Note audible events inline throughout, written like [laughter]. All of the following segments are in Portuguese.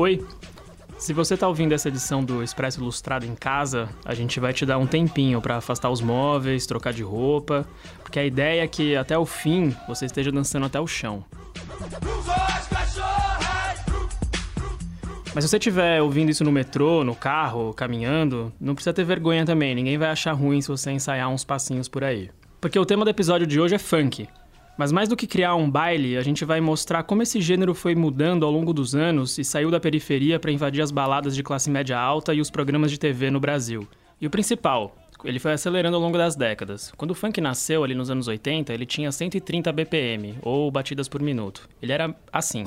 Oi! Se você está ouvindo essa edição do Expresso Ilustrado em casa, a gente vai te dar um tempinho para afastar os móveis, trocar de roupa, porque a ideia é que até o fim você esteja dançando até o chão. Mas se você estiver ouvindo isso no metrô, no carro, caminhando, não precisa ter vergonha também, ninguém vai achar ruim se você ensaiar uns passinhos por aí. Porque o tema do episódio de hoje é funk. Mas mais do que criar um baile, a gente vai mostrar como esse gênero foi mudando ao longo dos anos e saiu da periferia para invadir as baladas de classe média alta e os programas de TV no Brasil. E o principal, ele foi acelerando ao longo das décadas. Quando o funk nasceu ali nos anos 80, ele tinha 130 BPM, ou batidas por minuto. Ele era assim.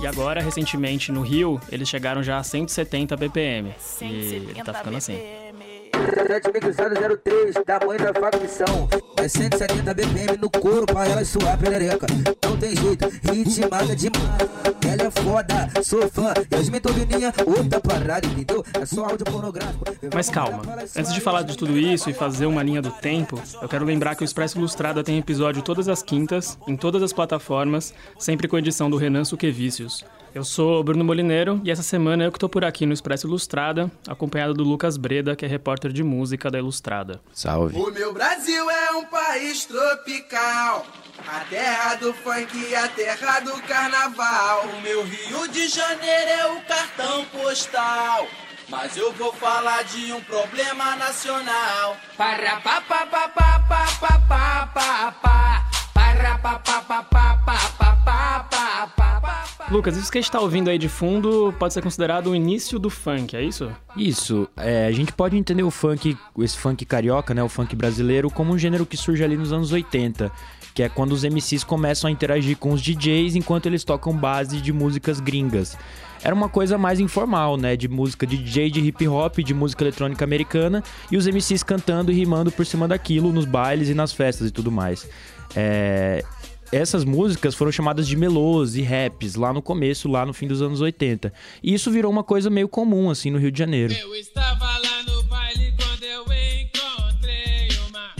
E agora, recentemente, no Rio, eles chegaram já a 170 BPM. 170 e tá ficando assim. 7 mixado 03, da facção. É 170 BPM no couro pra ela suar perereca. Não tem jeito, ritmada demais. Ela é foda, sou fã. Yasmin Turbininha, outra parada, entendeu? É só áudio pornográfico. Mas calma, antes de falar de tudo isso e fazer uma linha do tempo, eu quero lembrar que o Expresso Ilustrada tem episódio todas as quintas, em todas as plataformas, sempre com edição do Renan Suquevicius. Eu sou Bruno Molineiro e essa semana eu que tô por aqui no Expresso Ilustrada, acompanhado do Lucas Breda, que é repórter de música da Ilustrada. Salve. O meu Brasil é um país tropical. A terra do funk e a terra do carnaval. O meu Rio de Janeiro é o cartão postal. Mas eu vou falar de um problema nacional. Para pa pa pa pa pa pa pa pa pa. Para pa pa pa pa pa pa pa pa pa. Lucas, isso que a gente tá ouvindo aí de fundo pode ser considerado o início do funk, é isso? Isso. É, a gente pode entender o funk, esse funk carioca, né, o funk brasileiro, como um gênero que surge ali nos anos 80, que é quando os MCs começam a interagir com os DJs enquanto eles tocam base de músicas gringas. Era uma coisa mais informal, né, de música de DJ de hip hop, de música eletrônica americana, e os MCs cantando e rimando por cima daquilo nos bailes e nas festas e tudo mais. É, essas músicas foram chamadas de melôs e raps lá no começo, lá no fim dos anos 80. E isso virou uma coisa meio comum, assim, no Rio de Janeiro. Eu estava lá no baile quando eu encontrei uma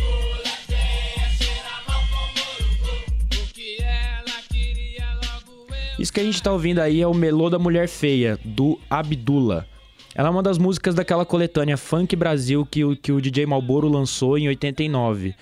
Isso que a gente tá ouvindo aí é o Melô da Mulher Feia, do Abdullah. Ela é uma das músicas daquela coletânea Funk Brasil que o, que o DJ Malboro lançou em 89.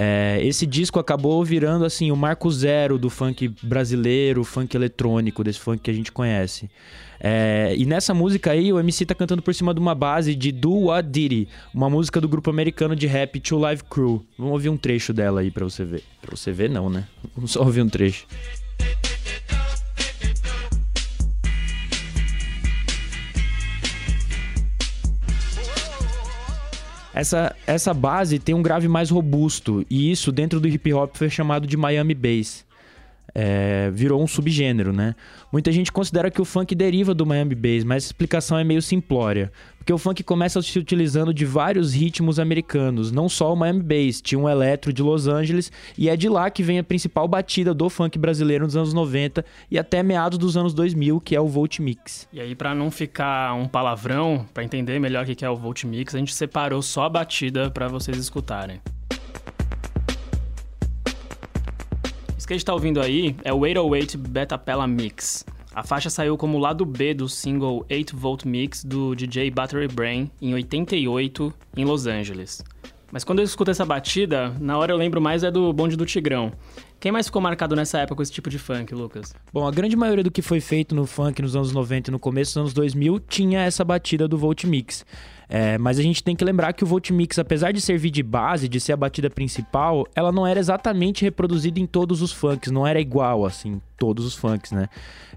É, esse disco acabou virando assim o marco zero do funk brasileiro, funk eletrônico, desse funk que a gente conhece. É, e nessa música aí, o MC tá cantando por cima de uma base de Do What Diddy, uma música do grupo americano de rap Two Live Crew. Vamos ouvir um trecho dela aí pra você ver. Pra você ver, não, né? Vamos só ouvir um trecho. Essa, essa base tem um grave mais robusto, e isso dentro do hip hop foi chamado de Miami Bass. É, virou um subgênero, né? Muita gente considera que o funk deriva do Miami Bass, mas a explicação é meio simplória. Porque o funk começa se utilizando de vários ritmos americanos, não só o Miami Bass, tinha um eletro de Los Angeles, e é de lá que vem a principal batida do funk brasileiro nos anos 90 e até meados dos anos 2000, que é o Volt Mix. E aí, para não ficar um palavrão, para entender melhor o que é o Volt Mix, a gente separou só a batida para vocês escutarem. Isso que a gente tá ouvindo aí é o 808 Betapella Mix. A faixa saiu como lado B do single 8 Volt Mix do DJ Battery Brain em 88 em Los Angeles. Mas quando eu escuto essa batida, na hora eu lembro mais é do Bonde do Tigrão. Quem mais ficou marcado nessa época com esse tipo de funk, Lucas? Bom, a grande maioria do que foi feito no funk nos anos 90 e no começo dos anos 2000 tinha essa batida do Volt Mix. É, mas a gente tem que lembrar que o Volt Mix, apesar de servir de base, de ser a batida principal, ela não era exatamente reproduzida em todos os funks, não era igual, assim, todos os funks, né?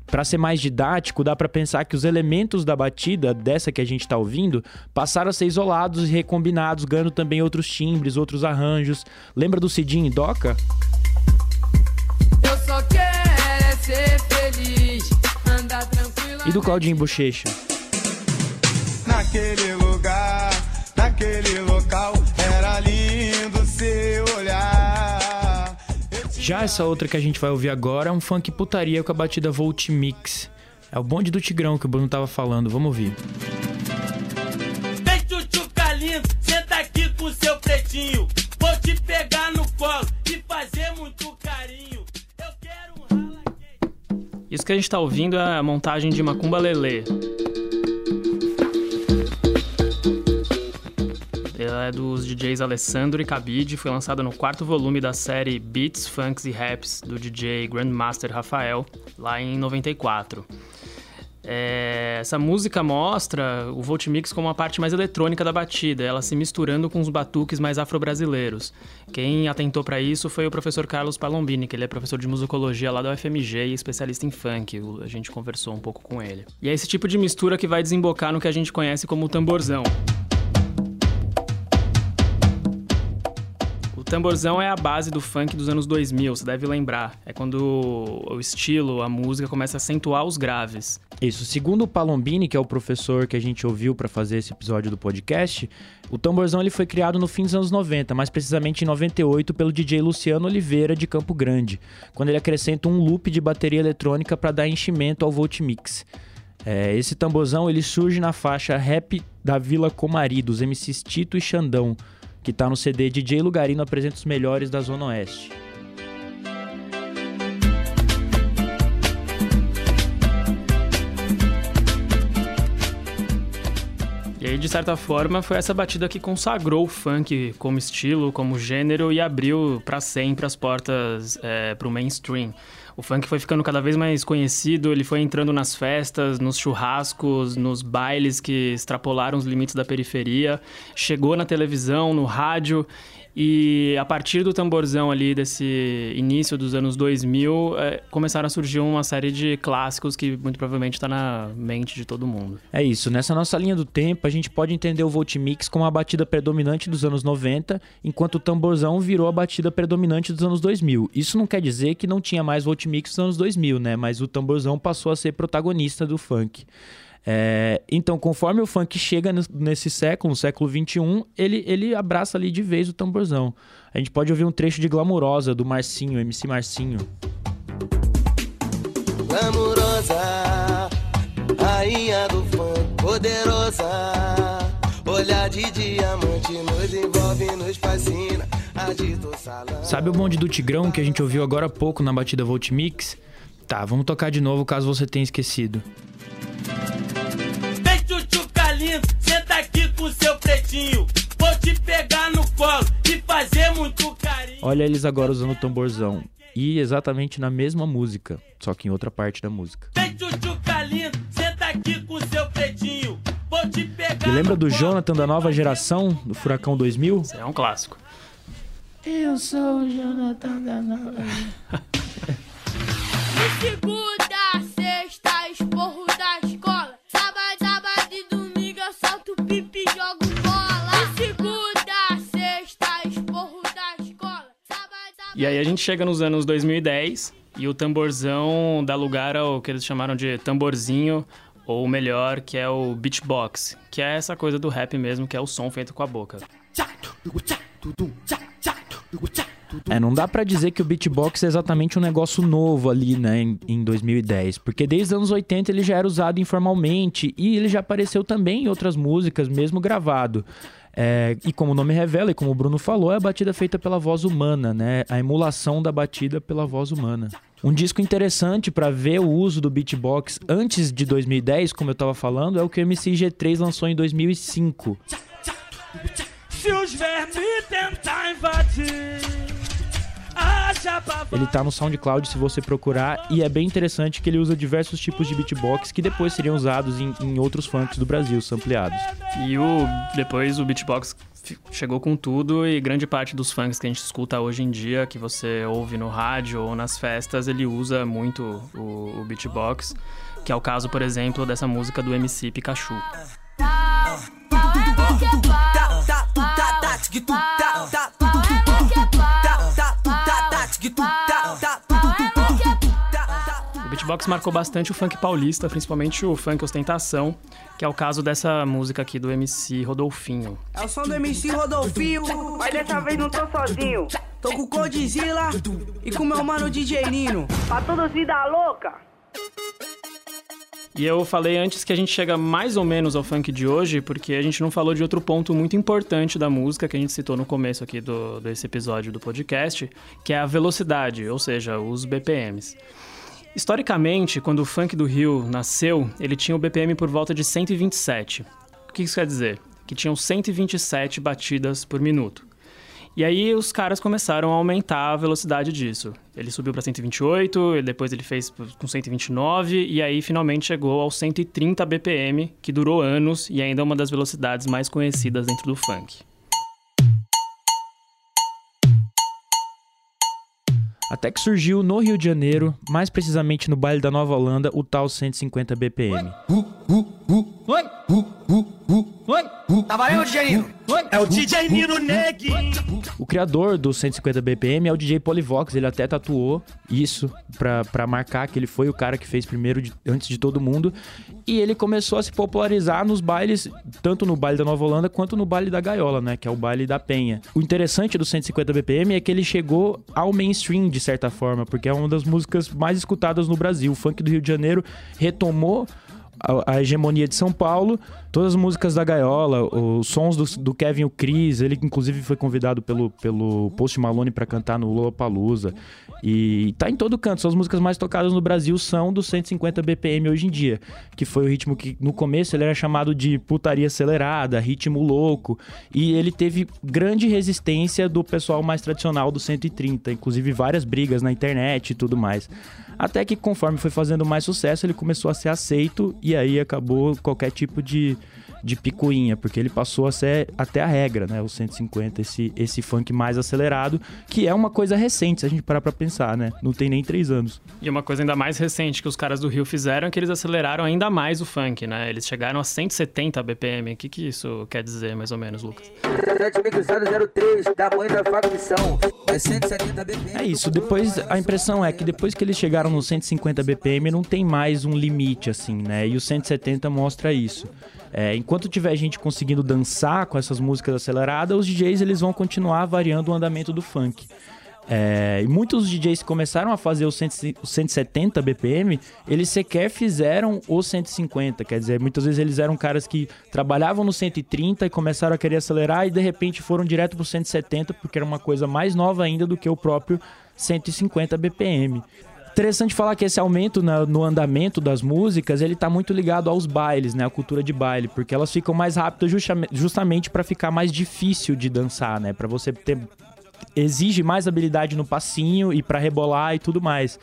Para ser mais didático, dá para pensar que os elementos da batida, dessa que a gente está ouvindo, passaram a ser isolados e recombinados, ganhando também outros timbres, outros arranjos. Lembra do Cidinho e Doca? Eu só quero é ser feliz, andar tranquilo. E do Claudinho Bochecha? Naquele lugar, naquele local, Já essa outra que a gente vai ouvir agora é um funk putaria com a batida Volt Mix. É o bonde do Tigrão que o Bruno tava falando, vamos ouvir. Vem tchutchuca lindo, senta aqui com seu pretinho. Vou te pegar no colo e fazer muito carinho. Eu quero um rala Isso que a gente tá ouvindo é a montagem de Macumba Lele. Ela é dos DJs Alessandro e Cabide, foi lançada no quarto volume da série Beats, Funks e Raps do DJ Grandmaster Rafael, lá em 94. É, essa música mostra o Voltmix como a parte mais eletrônica da batida, ela se misturando com os batuques mais afro-brasileiros. Quem atentou para isso foi o professor Carlos Palombini, que ele é professor de musicologia lá da UFMG e especialista em funk. A gente conversou um pouco com ele. E é esse tipo de mistura que vai desembocar no que a gente conhece como tamborzão. Tamborzão é a base do funk dos anos 2000, você deve lembrar. É quando o estilo, a música começa a acentuar os graves. Isso, segundo o Palombini, que é o professor que a gente ouviu para fazer esse episódio do podcast, o tamborzão ele foi criado no fim dos anos 90, mais precisamente em 98 pelo DJ Luciano Oliveira de Campo Grande, quando ele acrescenta um loop de bateria eletrônica para dar enchimento ao Voltmix. É, esse tamborzão ele surge na faixa Rap da Vila Comari, dos MCs Tito e Xandão, que está no CD DJ Lugarino apresenta os melhores da Zona Oeste. E aí, de certa forma, foi essa batida que consagrou o funk como estilo, como gênero e abriu para sempre as portas é, para o mainstream. O funk foi ficando cada vez mais conhecido, ele foi entrando nas festas, nos churrascos, nos bailes que extrapolaram os limites da periferia, chegou na televisão, no rádio e a partir do tamborzão ali, desse início dos anos 2000, é, começaram a surgir uma série de clássicos que muito provavelmente está na mente de todo mundo. É isso, nessa nossa linha do tempo, a gente pode entender o Voltmix como a batida predominante dos anos 90, enquanto o tamborzão virou a batida predominante dos anos 2000. Isso não quer dizer que não tinha mais Voltmix nos anos 2000, né? Mas o tamborzão passou a ser protagonista do funk. É, então, conforme o funk chega nesse século, no século XXI, ele, ele abraça ali de vez o tamborzão. A gente pode ouvir um trecho de Glamurosa do Marcinho, MC Marcinho. Glamurosa, rainha do funk, poderosa. Olhar de diamante nos envolve, nos fascina. Sabe o bonde do Tigrão que a gente ouviu agora há pouco na batida Voltmix? Tá, vamos tocar de novo caso você tenha esquecido. Vem, tchutchuca lindo, senta aqui com seu pretinho. Vou te pegar no colo e fazer muito carinho. Olha eles agora usando o tamborzão. E exatamente na mesma música, só que em outra parte da música. Vem, tchutchuca lindo, senta aqui com seu pretinho. Vou te pegar E lembra no do colo Jonathan da nova geração, do Furacão 2000? É um clássico. Eu sou o Jonathan da nova De [laughs] segunda, E aí a gente chega nos anos 2010 e o tamborzão dá lugar ao que eles chamaram de tamborzinho, ou melhor, que é o beatbox, que é essa coisa do rap mesmo, que é o som feito com a boca. É, não dá pra dizer que o beatbox é exatamente um negócio novo ali, né, em, em 2010, porque desde os anos 80 ele já era usado informalmente e ele já apareceu também em outras músicas, mesmo gravado. É, e como o nome revela, e como o Bruno falou, é a batida feita pela voz humana, né? A emulação da batida pela voz humana. Um disco interessante pra ver o uso do beatbox antes de 2010, como eu tava falando, é o que o MC G3 lançou em 2005. Se os vermes tentar invadir. Ele tá no SoundCloud se você procurar e é bem interessante que ele usa diversos tipos de beatbox que depois seriam usados em, em outros funks do Brasil, sampleados. E o depois o beatbox chegou com tudo e grande parte dos funks que a gente escuta hoje em dia, que você ouve no rádio ou nas festas, ele usa muito o, o beatbox, que é o caso, por exemplo, dessa música do MC Pikachu. É tá, tá, tá, tá, tá, tá, O beatbox marcou bastante o funk paulista, principalmente o funk ostentação, que é o caso dessa música aqui do MC Rodolfinho. É o som do MC Rodolfinho, mas dessa vez não tô sozinho. Tô com o Condzilla e com meu mano DJ Nino. Pra todos vida louca. E eu falei antes que a gente chega mais ou menos ao funk de hoje, porque a gente não falou de outro ponto muito importante da música que a gente citou no começo aqui do, desse episódio do podcast, que é a velocidade, ou seja, os BPMs. Historicamente, quando o funk do Rio nasceu, ele tinha o BPM por volta de 127. O que isso quer dizer? Que tinham 127 batidas por minuto. E aí os caras começaram a aumentar a velocidade disso. Ele subiu para 128, depois ele fez com 129 e aí finalmente chegou aos 130 BPM, que durou anos e ainda é uma das velocidades mais conhecidas dentro do funk. Até que surgiu no Rio de Janeiro, mais precisamente no baile da Nova Holanda, o tal 150 BPM. Oi? Oi? Tá valendo, DJ Nino? Oi? É o DJ Nino Neguinho. O criador do 150 BPM é o DJ Polivox, ele até tatuou isso pra marcar que ele foi o cara que fez primeiro de- antes de todo mundo. E ele começou a se popularizar nos bailes, tanto no baile da Nova Holanda quanto no baile da Gaiola, né? Que é o baile da Penha. O interessante do 150 BPM é que ele chegou ao mainstream, de certa forma, porque é uma das músicas mais escutadas no Brasil. O funk do Rio de Janeiro retomou a, a hegemonia de São Paulo, todas as músicas da Gaiola, os sons do, do Kevin o Cris, ele inclusive foi convidado pelo, pelo Post Malone para cantar no Lollapalooza. E tá em todo canto, são as músicas mais tocadas no Brasil são dos 150 BPM hoje em dia, que foi o ritmo que no começo ele era chamado de putaria acelerada, ritmo louco, e ele teve grande resistência do pessoal mais tradicional do 130, inclusive várias brigas na internet e tudo mais. Até que conforme foi fazendo mais sucesso, ele começou a ser aceito e aí acabou qualquer tipo de, de picuinha, porque ele passou a ser até a regra, né? O 150, esse, esse funk mais acelerado, que é uma coisa recente, se a gente parar pra pensar, né? Não tem nem três anos. E uma coisa ainda mais recente que os caras do Rio fizeram é que eles aceleraram ainda mais o funk, né? Eles chegaram a 170 BPM. O que, que isso quer dizer, mais ou menos, Lucas? 7303, tamanho da facção. É 170 BPM. É isso, depois a impressão é que depois que eles chegaram no 150 BPM não tem mais um limite assim, né? E o 170 mostra isso. É, enquanto tiver gente conseguindo dançar com essas músicas aceleradas, os DJs eles vão continuar variando o andamento do funk. É, e muitos DJs que começaram a fazer o 100 o 170 BPM, eles sequer fizeram o 150. Quer dizer, muitas vezes eles eram caras que trabalhavam no 130 e começaram a querer acelerar e de repente foram direto pro 170 porque era uma coisa mais nova ainda do que o próprio 150 BPM. Interessante falar que esse aumento na- no andamento das músicas, ele tá muito ligado aos bailes, né? A cultura de baile, porque elas ficam mais rápidas justame- justamente para ficar mais difícil de dançar, né? Para você ter exige mais habilidade no passinho e pra rebolar e tudo mais.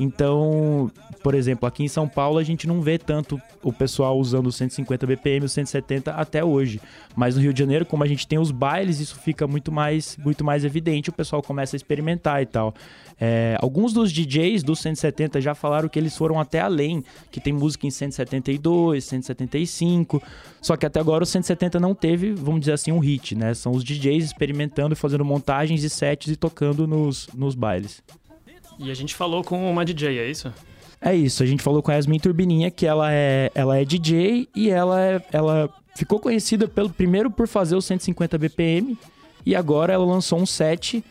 Então, por exemplo, aqui em São Paulo a gente não vê tanto o pessoal usando o 150 BPM, o 170 até hoje. Mas no Rio de Janeiro, como a gente tem os bailes, isso fica muito mais, muito mais evidente. O pessoal começa a experimentar e tal. É, alguns dos DJs do 170 já falaram que eles foram até além, que tem música em 172, 175. Só que até agora o 170 não teve, vamos dizer assim, um hit, né? São os DJs experimentando fazendo montagens e sets e tocando nos, nos bailes. E a gente falou com uma DJ, é isso? É isso, a gente falou com a Yasmin Turbininha que ela é, ela é DJ e ela, é, ela ficou conhecida pelo primeiro por fazer o 150 BPM e agora ela lançou um set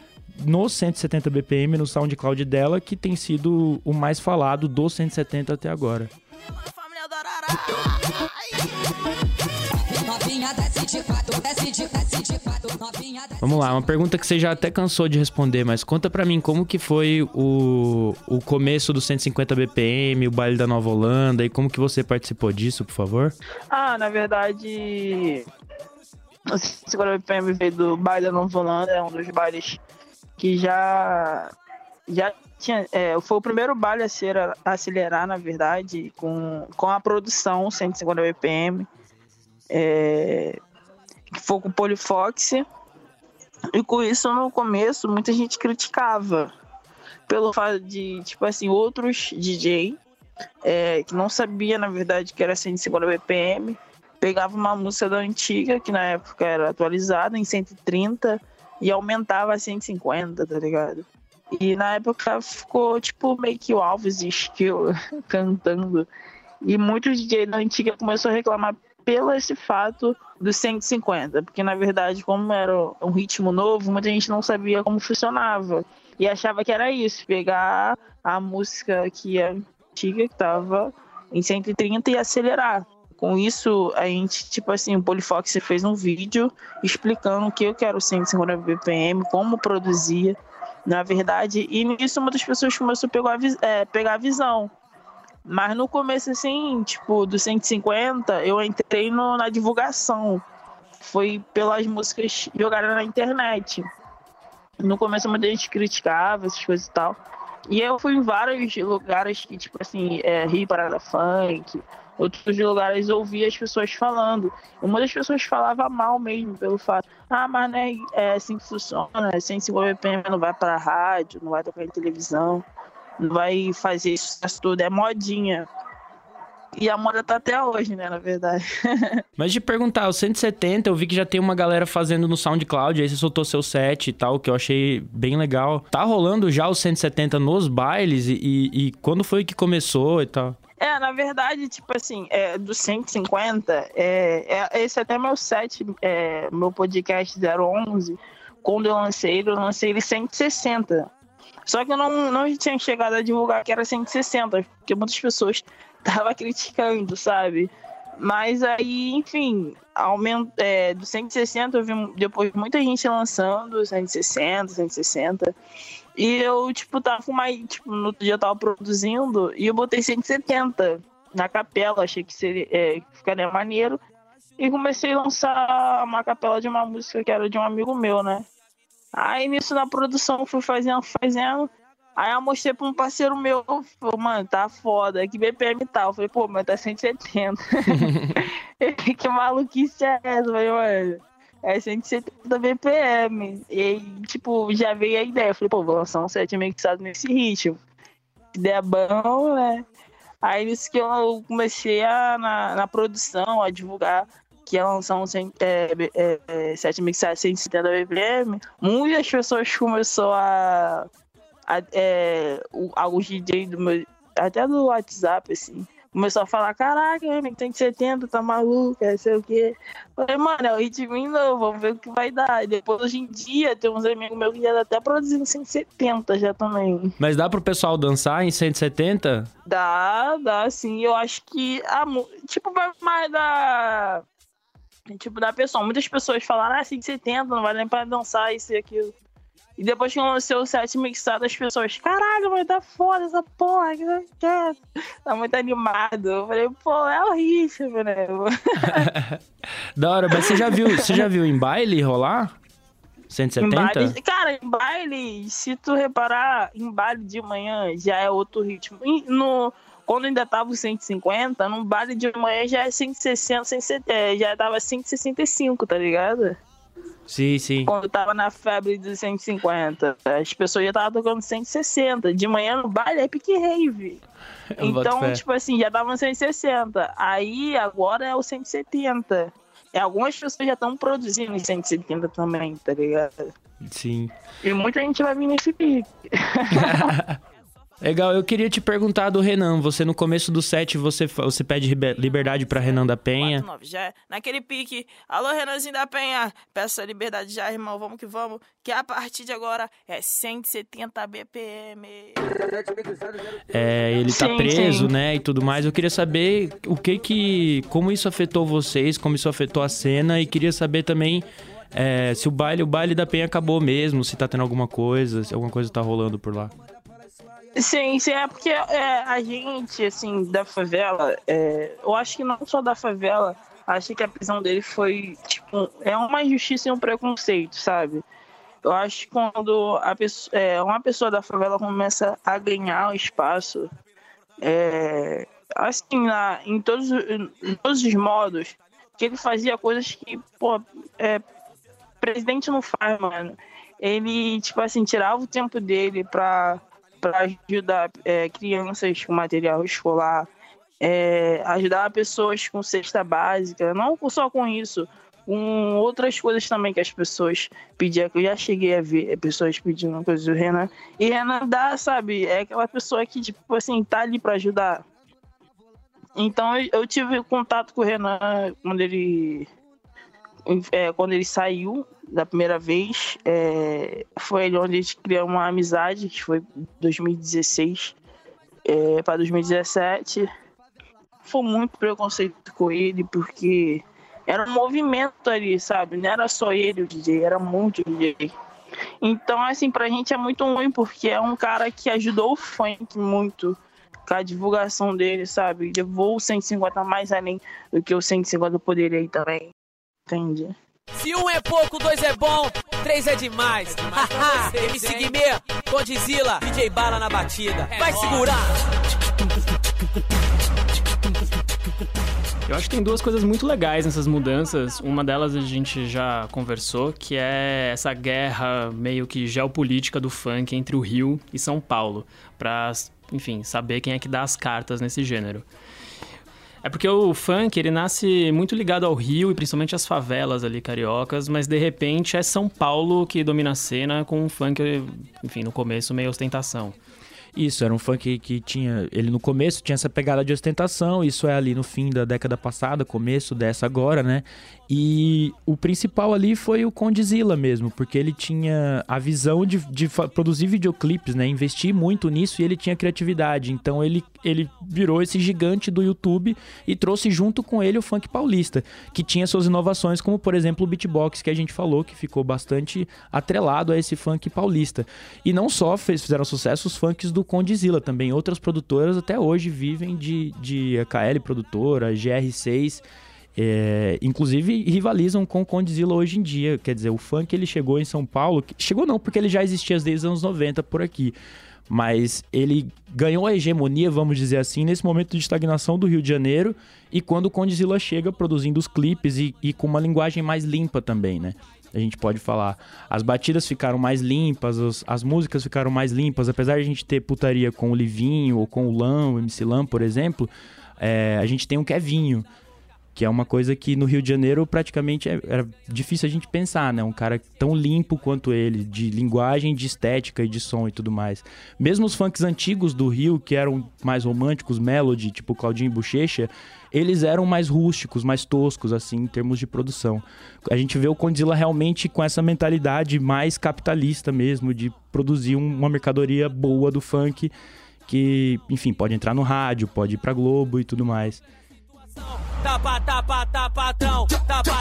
no 170 BPM no SoundCloud dela que tem sido o mais falado do 170 até agora. Vamos lá, uma pergunta que você já até cansou de responder, mas conta pra mim como que foi o, o começo do 150 BPM, o baile da Nova Holanda e como que você participou disso, por favor? Ah, na verdade, o 50 BPM veio do baile da Nova Holanda, é um dos bailes que já já tinha, é, foi o primeiro baile a ser a acelerar, na verdade, com, com a produção 150 BPM, é, foi com o Polifox. E com isso, no começo, muita gente criticava pelo fato de, tipo assim, outros DJ é, que não sabia, na verdade, que era 150 BPM, pegava uma música da antiga, que na época era atualizada, em 130, e aumentava a 150, tá ligado? E na época ficou, tipo, meio que o Alves e Skill [laughs] cantando. E muitos DJ da antiga começou a reclamar pelo esse fato do 150, porque na verdade, como era um ritmo novo, muita gente não sabia como funcionava. E achava que era isso, pegar a música que é antiga, que tava em 130 e acelerar. Com isso, a gente, tipo assim, o Polifox fez um vídeo explicando o que eu quero 150 BPM, como produzia. na verdade. E nisso muitas pessoas começaram a pegar a, é, pegar a visão. Mas no começo, assim, tipo, do 150, eu entrei no- na divulgação. Foi pelas músicas jogadas na internet. No começo muita gente criticava essas coisas e tal. E eu fui em vários lugares que, tipo assim, é, Rio Parada Funk, outros lugares ouvia as pessoas falando. E muitas pessoas falavam mal mesmo pelo fato, ah, mas não é, é assim que funciona, é 150 BPM não vai pra rádio, não vai tocar em televisão, vai fazer isso tudo, é modinha. E a moda tá até hoje, né, na verdade. [laughs] Mas de perguntar, o 170 eu vi que já tem uma galera fazendo no SoundCloud, aí você soltou seu set e tal, que eu achei bem legal. Tá rolando já o 170 nos bailes e, e- e quando foi que começou e tal? É, na verdade, tipo assim, é, do 150, é, é, esse até meu set, é, meu podcast 011, quando eu lancei ele, eu lancei ele 160. Só que eu não, não tinha chegado a divulgar que era 160, porque muitas pessoas [laughs] estavam criticando, sabe? Mas aí, enfim, aumento, é, do 160 eu vi depois muita gente lançando 160, 160. E eu, tipo, tava com mais. Tipo, no outro dia eu tava produzindo e eu botei 170 na capela, achei que seria, é, ficaria maneiro. E comecei a lançar uma capela de uma música que era de um amigo meu, né? Aí nisso na produção fui fazendo, fazendo. Aí eu mostrei pra um parceiro meu, falou, mano, tá foda, que BPM tá. Eu falei, pô, mas tá 170. Ele, [laughs] que maluquice é essa? Eu falei, mano, é 170 BPM. E aí, tipo, já veio a ideia. Eu falei, pô, vou lançar um set mixado nesse ritmo. Se der bom, né? Aí nisso que eu comecei a, na, na produção, a divulgar que ia lançar um cem- é, é, é, set mixado 170 BPM. Muitas pessoas começaram a. a é, alguns DJ do meu. Até do WhatsApp, assim. Começou a falar, caraca, homem, tem 70, tá maluco, é sei o quê. Falei, mano, é o ritmo novo, vamos ver o que vai dar. E depois, hoje em dia, tem uns amigos meus que já tá até produzindo 170 já também. Mas dá pro pessoal dançar em 170? Dá, dá, sim. Eu acho que, a, tipo, vai mais da... Tipo, da pessoa. Muitas pessoas falaram, ah, 170, não vai nem pra dançar isso e aquilo. E depois que lancei o set mixado, as pessoas, caralho, mas tá foda essa porra, que não quer. Tá muito animado. Eu falei, pô, é o ritmo, né? [laughs] Da hora, mas você já viu, você já viu em baile rolar? Em 170? baile, cara, em baile, se tu reparar, em baile de manhã já é outro ritmo. No, quando ainda tava o 150, no baile de manhã já é 160, 170, é, já tava 165, tá ligado? Sim, sim. Quando tava na febre dos 150, as pessoas já estavam tocando 160. De manhã no baile é pique rave. [laughs] Eu Então, tipo assim, já tava no 160. Aí agora é o 170. E algumas pessoas já estão produzindo em 170 também, tá ligado? Sim. E muita gente vai vir nesse pique. [laughs] Legal, eu queria te perguntar do Renan. Você no começo do set, você, você pede liberdade pra Renan da Penha. 9, já é naquele pique. Alô, Renanzinho da Penha, peço a liberdade já, irmão, vamos que vamos. Que a partir de agora é 170 BPM. É, ele tá Sim, preso, sim. né, e tudo mais. Eu queria saber o que que... Como isso afetou vocês, como isso afetou a cena. E queria saber também é, se o baile, o baile da Penha acabou mesmo, se tá tendo alguma coisa, se alguma coisa tá rolando por lá. Sim, sim, é porque é, a gente, assim, da favela, é, eu acho que não só da favela, acho que a prisão dele foi, tipo, é uma injustiça e um preconceito, sabe? Eu acho que quando a pessoa, é, uma pessoa da favela começa a ganhar espaço, é, assim, na, em, todos, em todos os modos, que ele fazia coisas que, pô, é, presidente não faz, mano. Ele, tipo assim, tirava o tempo dele pra, pra ajudar é, crianças com material escolar, é, ajudar pessoas com cesta básica, não só com isso, com outras coisas também que as pessoas pediam, que eu já cheguei a ver pessoas pedindo coisas do Renan. E Renan dá, sabe, é aquela pessoa que, tipo assim, tá ali pra ajudar. Então eu tive contato com o Renan quando ele é, quando ele saiu da primeira vez, é, foi onde a gente criou uma amizade, que foi 2016 é, para 2017. Foi muito preconceito com ele, porque era um movimento ali, sabe? Não era só ele o DJ, era muito DJ. Então, assim, pra gente é muito ruim, porque é um cara que ajudou o funk muito com a divulgação dele, sabe? Levou o 150 mais além do que o 150 poderia ir também. Entende? Se um é pouco, dois é bom, três é demais. Haha, MC Guimê, Condzilla, DJ Bala na batida. Vai segurar! Eu acho que tem duas coisas muito legais nessas mudanças. Uma delas a gente já conversou, que é essa guerra meio que geopolítica do funk entre o Rio e São Paulo, para, enfim, saber quem é que dá as cartas nesse gênero. É porque o funk, ele nasce muito ligado ao Rio e principalmente às favelas ali cariocas, mas de repente é São Paulo que domina a cena com um funk, enfim, no começo meio ostentação. Isso, era um funk que tinha. Ele no começo tinha essa pegada de ostentação, isso é ali no fim da década passada, começo dessa agora, né? E o principal ali foi o Condzilla mesmo, porque ele tinha a visão de, de produzir videoclipes, né? Investir muito nisso e ele tinha criatividade. Então ele, ele virou esse gigante do YouTube e trouxe junto com ele o funk paulista, que tinha suas inovações, como por exemplo o beatbox que a gente falou, que ficou bastante atrelado a esse funk paulista. E não só fez, fizeram sucesso os funks do Condzilla, também outras produtoras até hoje vivem de, de KL produtora, GR6 é, inclusive rivalizam com o Condzilla hoje em dia. Quer dizer, o funk ele chegou em São Paulo. Chegou não, porque ele já existia desde os anos 90 por aqui. Mas ele ganhou a hegemonia, vamos dizer assim, nesse momento de estagnação do Rio de Janeiro e quando o Condzilla chega produzindo os clipes e, e com uma linguagem mais limpa também, né? A gente pode falar. As batidas ficaram mais limpas, as, as músicas ficaram mais limpas. Apesar de a gente ter putaria com o Livinho ou com o Lã, o MC Lã, por exemplo, é, a gente tem um Kevinho que é uma coisa que no Rio de Janeiro praticamente é, era difícil a gente pensar, né? Um cara tão limpo quanto ele, de linguagem, de estética e de som e tudo mais. Mesmo os funks antigos do Rio, que eram mais românticos, melody, tipo Claudinho e Bochecha, eles eram mais rústicos, mais toscos, assim, em termos de produção. A gente vê o Condzilla realmente com essa mentalidade mais capitalista mesmo, de produzir uma mercadoria boa do funk, que, enfim, pode entrar no rádio, pode ir pra Globo e tudo mais. Tapa, tapa, tapa, tapa,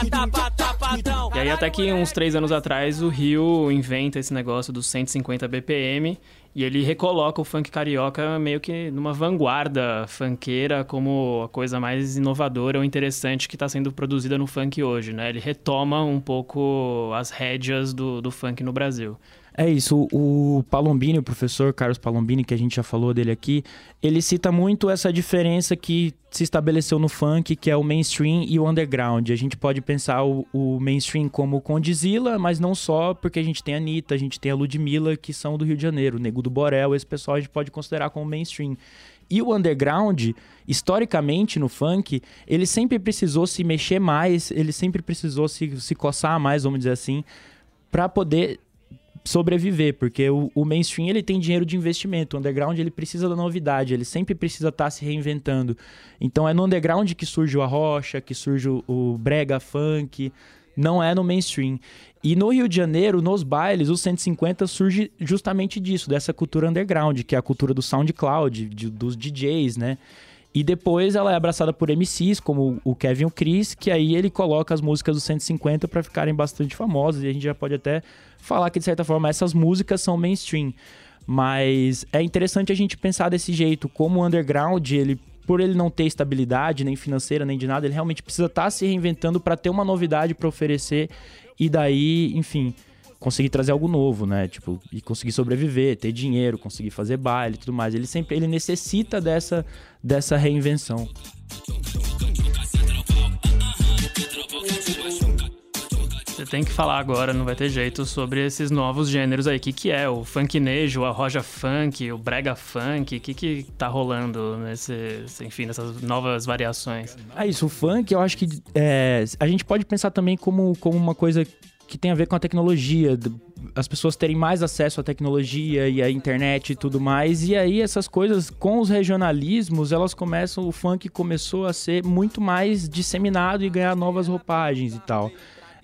E aí até que uns três anos atrás o Rio inventa esse negócio dos 150 BPM e ele recoloca o funk carioca meio que numa vanguarda funkeira como a coisa mais inovadora ou interessante que está sendo produzida no funk hoje, né? Ele retoma um pouco as rédeas do, do funk no Brasil. É isso, o Palombini, o professor Carlos Palombini, que a gente já falou dele aqui, ele cita muito essa diferença que se estabeleceu no funk, que é o mainstream e o underground. A gente pode pensar o, o mainstream como Condzilla, mas não só, porque a gente tem a Anitta, a gente tem a Ludmilla, que são do Rio de Janeiro, o Nego do Borel, esse pessoal a gente pode considerar como mainstream. E o underground, historicamente no funk, ele sempre precisou se mexer mais, ele sempre precisou se, se coçar mais, vamos dizer assim, para poder sobreviver, porque o, o, mainstream ele tem dinheiro de investimento, o underground ele precisa da novidade, ele sempre precisa estar tá se reinventando. Então é no underground que surge o arrocha, que surge o, o brega funk, não é no mainstream. E no Rio de Janeiro, nos bailes, os 150 surge justamente disso, dessa cultura underground, que é a cultura do SoundCloud, de, dos DJs, né? E depois ela é abraçada por MCs, como o Kevin e o Chris, que aí ele coloca as músicas dos 150 para ficarem bastante famosas. E a gente já pode até falar que, de certa forma, essas músicas são mainstream. Mas é interessante a gente pensar desse jeito, como o underground, ele por ele não ter estabilidade nem financeira nem de nada, ele realmente precisa estar tá se reinventando para ter uma novidade para oferecer e daí, enfim, conseguir trazer algo novo, né? Tipo, e conseguir sobreviver, ter dinheiro, conseguir fazer baile e tudo mais. Ele sempre ele necessita dessa, dessa reinvenção. Você tem que falar agora, não vai ter jeito, sobre esses novos gêneros aí. O que, que é o funknejo, a roja funk, o brega funk? O que, que tá rolando nesse, enfim, nessas novas variações? É isso, o funk eu acho que é, a gente pode pensar também como, como uma coisa que tem a ver com a tecnologia, as pessoas terem mais acesso à tecnologia e à internet e tudo mais. E aí essas coisas com os regionalismos, elas começam, o funk começou a ser muito mais disseminado e ganhar novas roupagens e tal.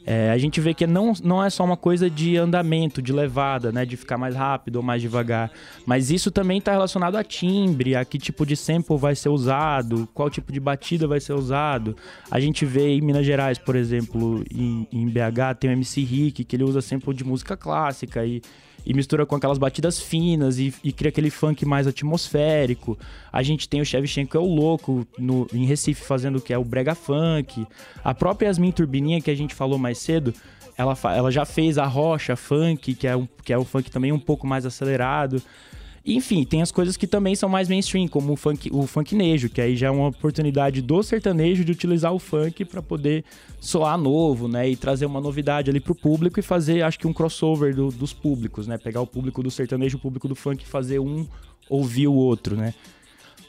É, a gente vê que não, não é só uma coisa de andamento, de levada, né? De ficar mais rápido ou mais devagar. Mas isso também está relacionado a timbre, a que tipo de sample vai ser usado, qual tipo de batida vai ser usado. A gente vê em Minas Gerais, por exemplo, em, em BH, tem o MC Rick, que ele usa sample de música clássica e e mistura com aquelas batidas finas e, e, cria aquele funk mais atmosférico. A gente tem o Shevchenko, que é o louco, no, em Recife, fazendo o que é o brega funk. A própria Yasmin Turbininha, que a gente falou mais cedo, ela, ela já fez a rocha funk, que é, um, que é o funk também um pouco mais acelerado. Enfim, tem as coisas que também são mais mainstream, como o funk, o funknejo, que aí já é uma oportunidade do sertanejo de utilizar o funk para poder soar novo, né? E trazer uma novidade ali pro público e fazer, acho que um crossover do, dos públicos, né? Pegar o público do sertanejo, o público do funk e fazer um ouvir o outro, né?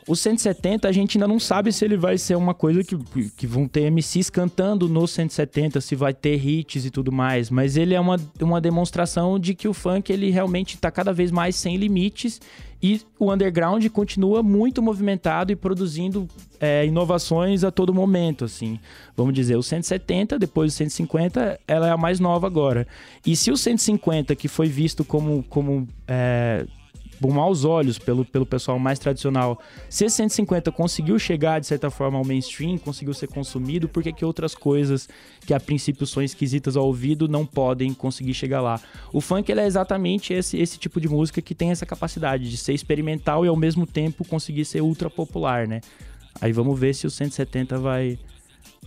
O 170 a gente ainda não sabe se ele vai ser uma coisa que, que vão ter MCs cantando no 170, se vai ter hits e tudo mais, mas ele é uma, uma demonstração de que o funk ele realmente está cada vez mais sem limites e o underground continua muito movimentado e produzindo é, inovações a todo momento, assim. Vamos dizer, o 170, depois o 150, ela é a mais nova agora. E se o 150, que foi visto como, como é, bom maus olhos pelo, pelo pessoal mais tradicional. Se 150 conseguiu chegar, de certa forma, ao mainstream, conseguiu ser consumido, por que, que outras coisas que a princípio são esquisitas ao ouvido não podem conseguir chegar lá? O funk é exatamente esse, esse tipo de música que tem essa capacidade de ser experimental e ao mesmo tempo conseguir ser ultra popular, né? Aí vamos ver se o 170 vai,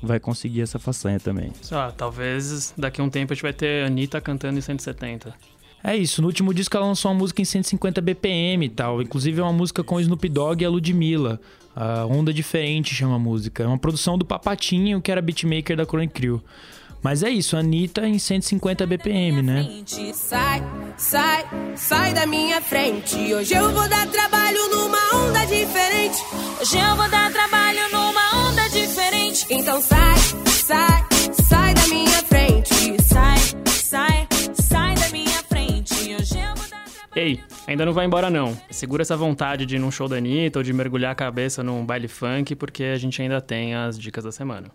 vai conseguir essa façanha também. Só, talvez daqui a um tempo a gente vai ter Anitta cantando em 170. É isso, no último disco ela lançou uma música em 150 BPM e tal. Inclusive é uma música com Snoop Dogg e a Ludmilla. A Onda Diferente chama a música. É uma produção do Papatinho, que era beatmaker da Chronic Crew. Mas é isso, Anitta em 150 BPM, né? Sai, sai, sai da minha frente. Hoje eu vou dar trabalho numa onda diferente. Hoje eu vou dar trabalho numa onda diferente. Então sai, sai, sai da minha frente. Sai, sai Ei, ainda não vai embora não. Segura essa vontade de ir num show da Anitta ou de mergulhar a cabeça num baile funk, porque a gente ainda tem as dicas da semana.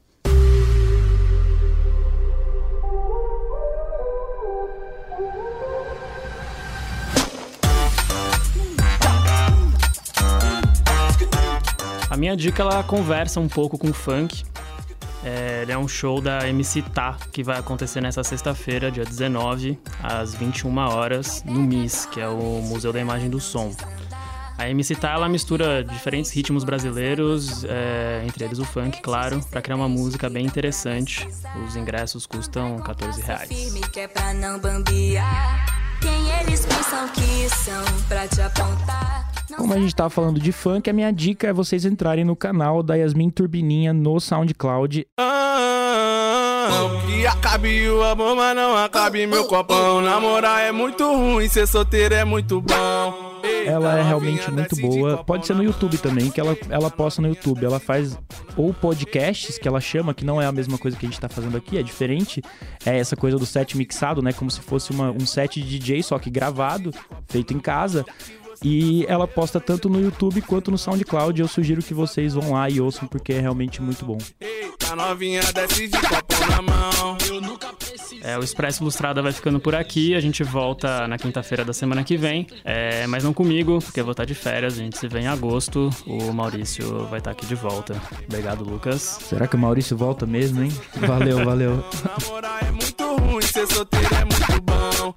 A minha dica ela conversa um pouco com o funk. É, ele é um show da MC Tá, que vai acontecer nessa sexta-feira, dia 19, às 21 horas, no MIS, que é o Museu da Imagem do Som. A MC Tá ela mistura diferentes ritmos brasileiros, é, entre eles o funk, claro, para criar uma música bem interessante. Os ingressos custam 14 reais. é. Quem eles pensam que são pra te apontar? Como a gente tava falando de funk, a minha dica é vocês entrarem no canal da Yasmin Turbininha no SoundCloud. Que acabe o amor, mas não acabe meu copão. Namorar é muito ruim, ser solteiro é muito bom. Ela é realmente muito boa. Pode ser no YouTube também, que ela, ela posta no YouTube. Ela faz ou podcasts, que ela chama, que não é a mesma coisa que a gente tá fazendo aqui, é diferente. É essa coisa do set mixado, né? Como se fosse uma, um set de DJ, só que gravado, feito em casa. E ela posta tanto no YouTube quanto no SoundCloud. Eu sugiro que vocês vão lá e ouçam, porque é realmente muito bom. É, o Expresso Ilustrada vai ficando por aqui. A gente volta na quinta-feira da semana que vem. É, mas não comigo, porque eu vou estar de férias. A gente se vê em agosto. O Maurício vai estar aqui de volta. Obrigado, Lucas. Será que o Maurício volta mesmo, hein? Valeu, valeu. Namorar é muito ruim, ser solteiro é muito bom.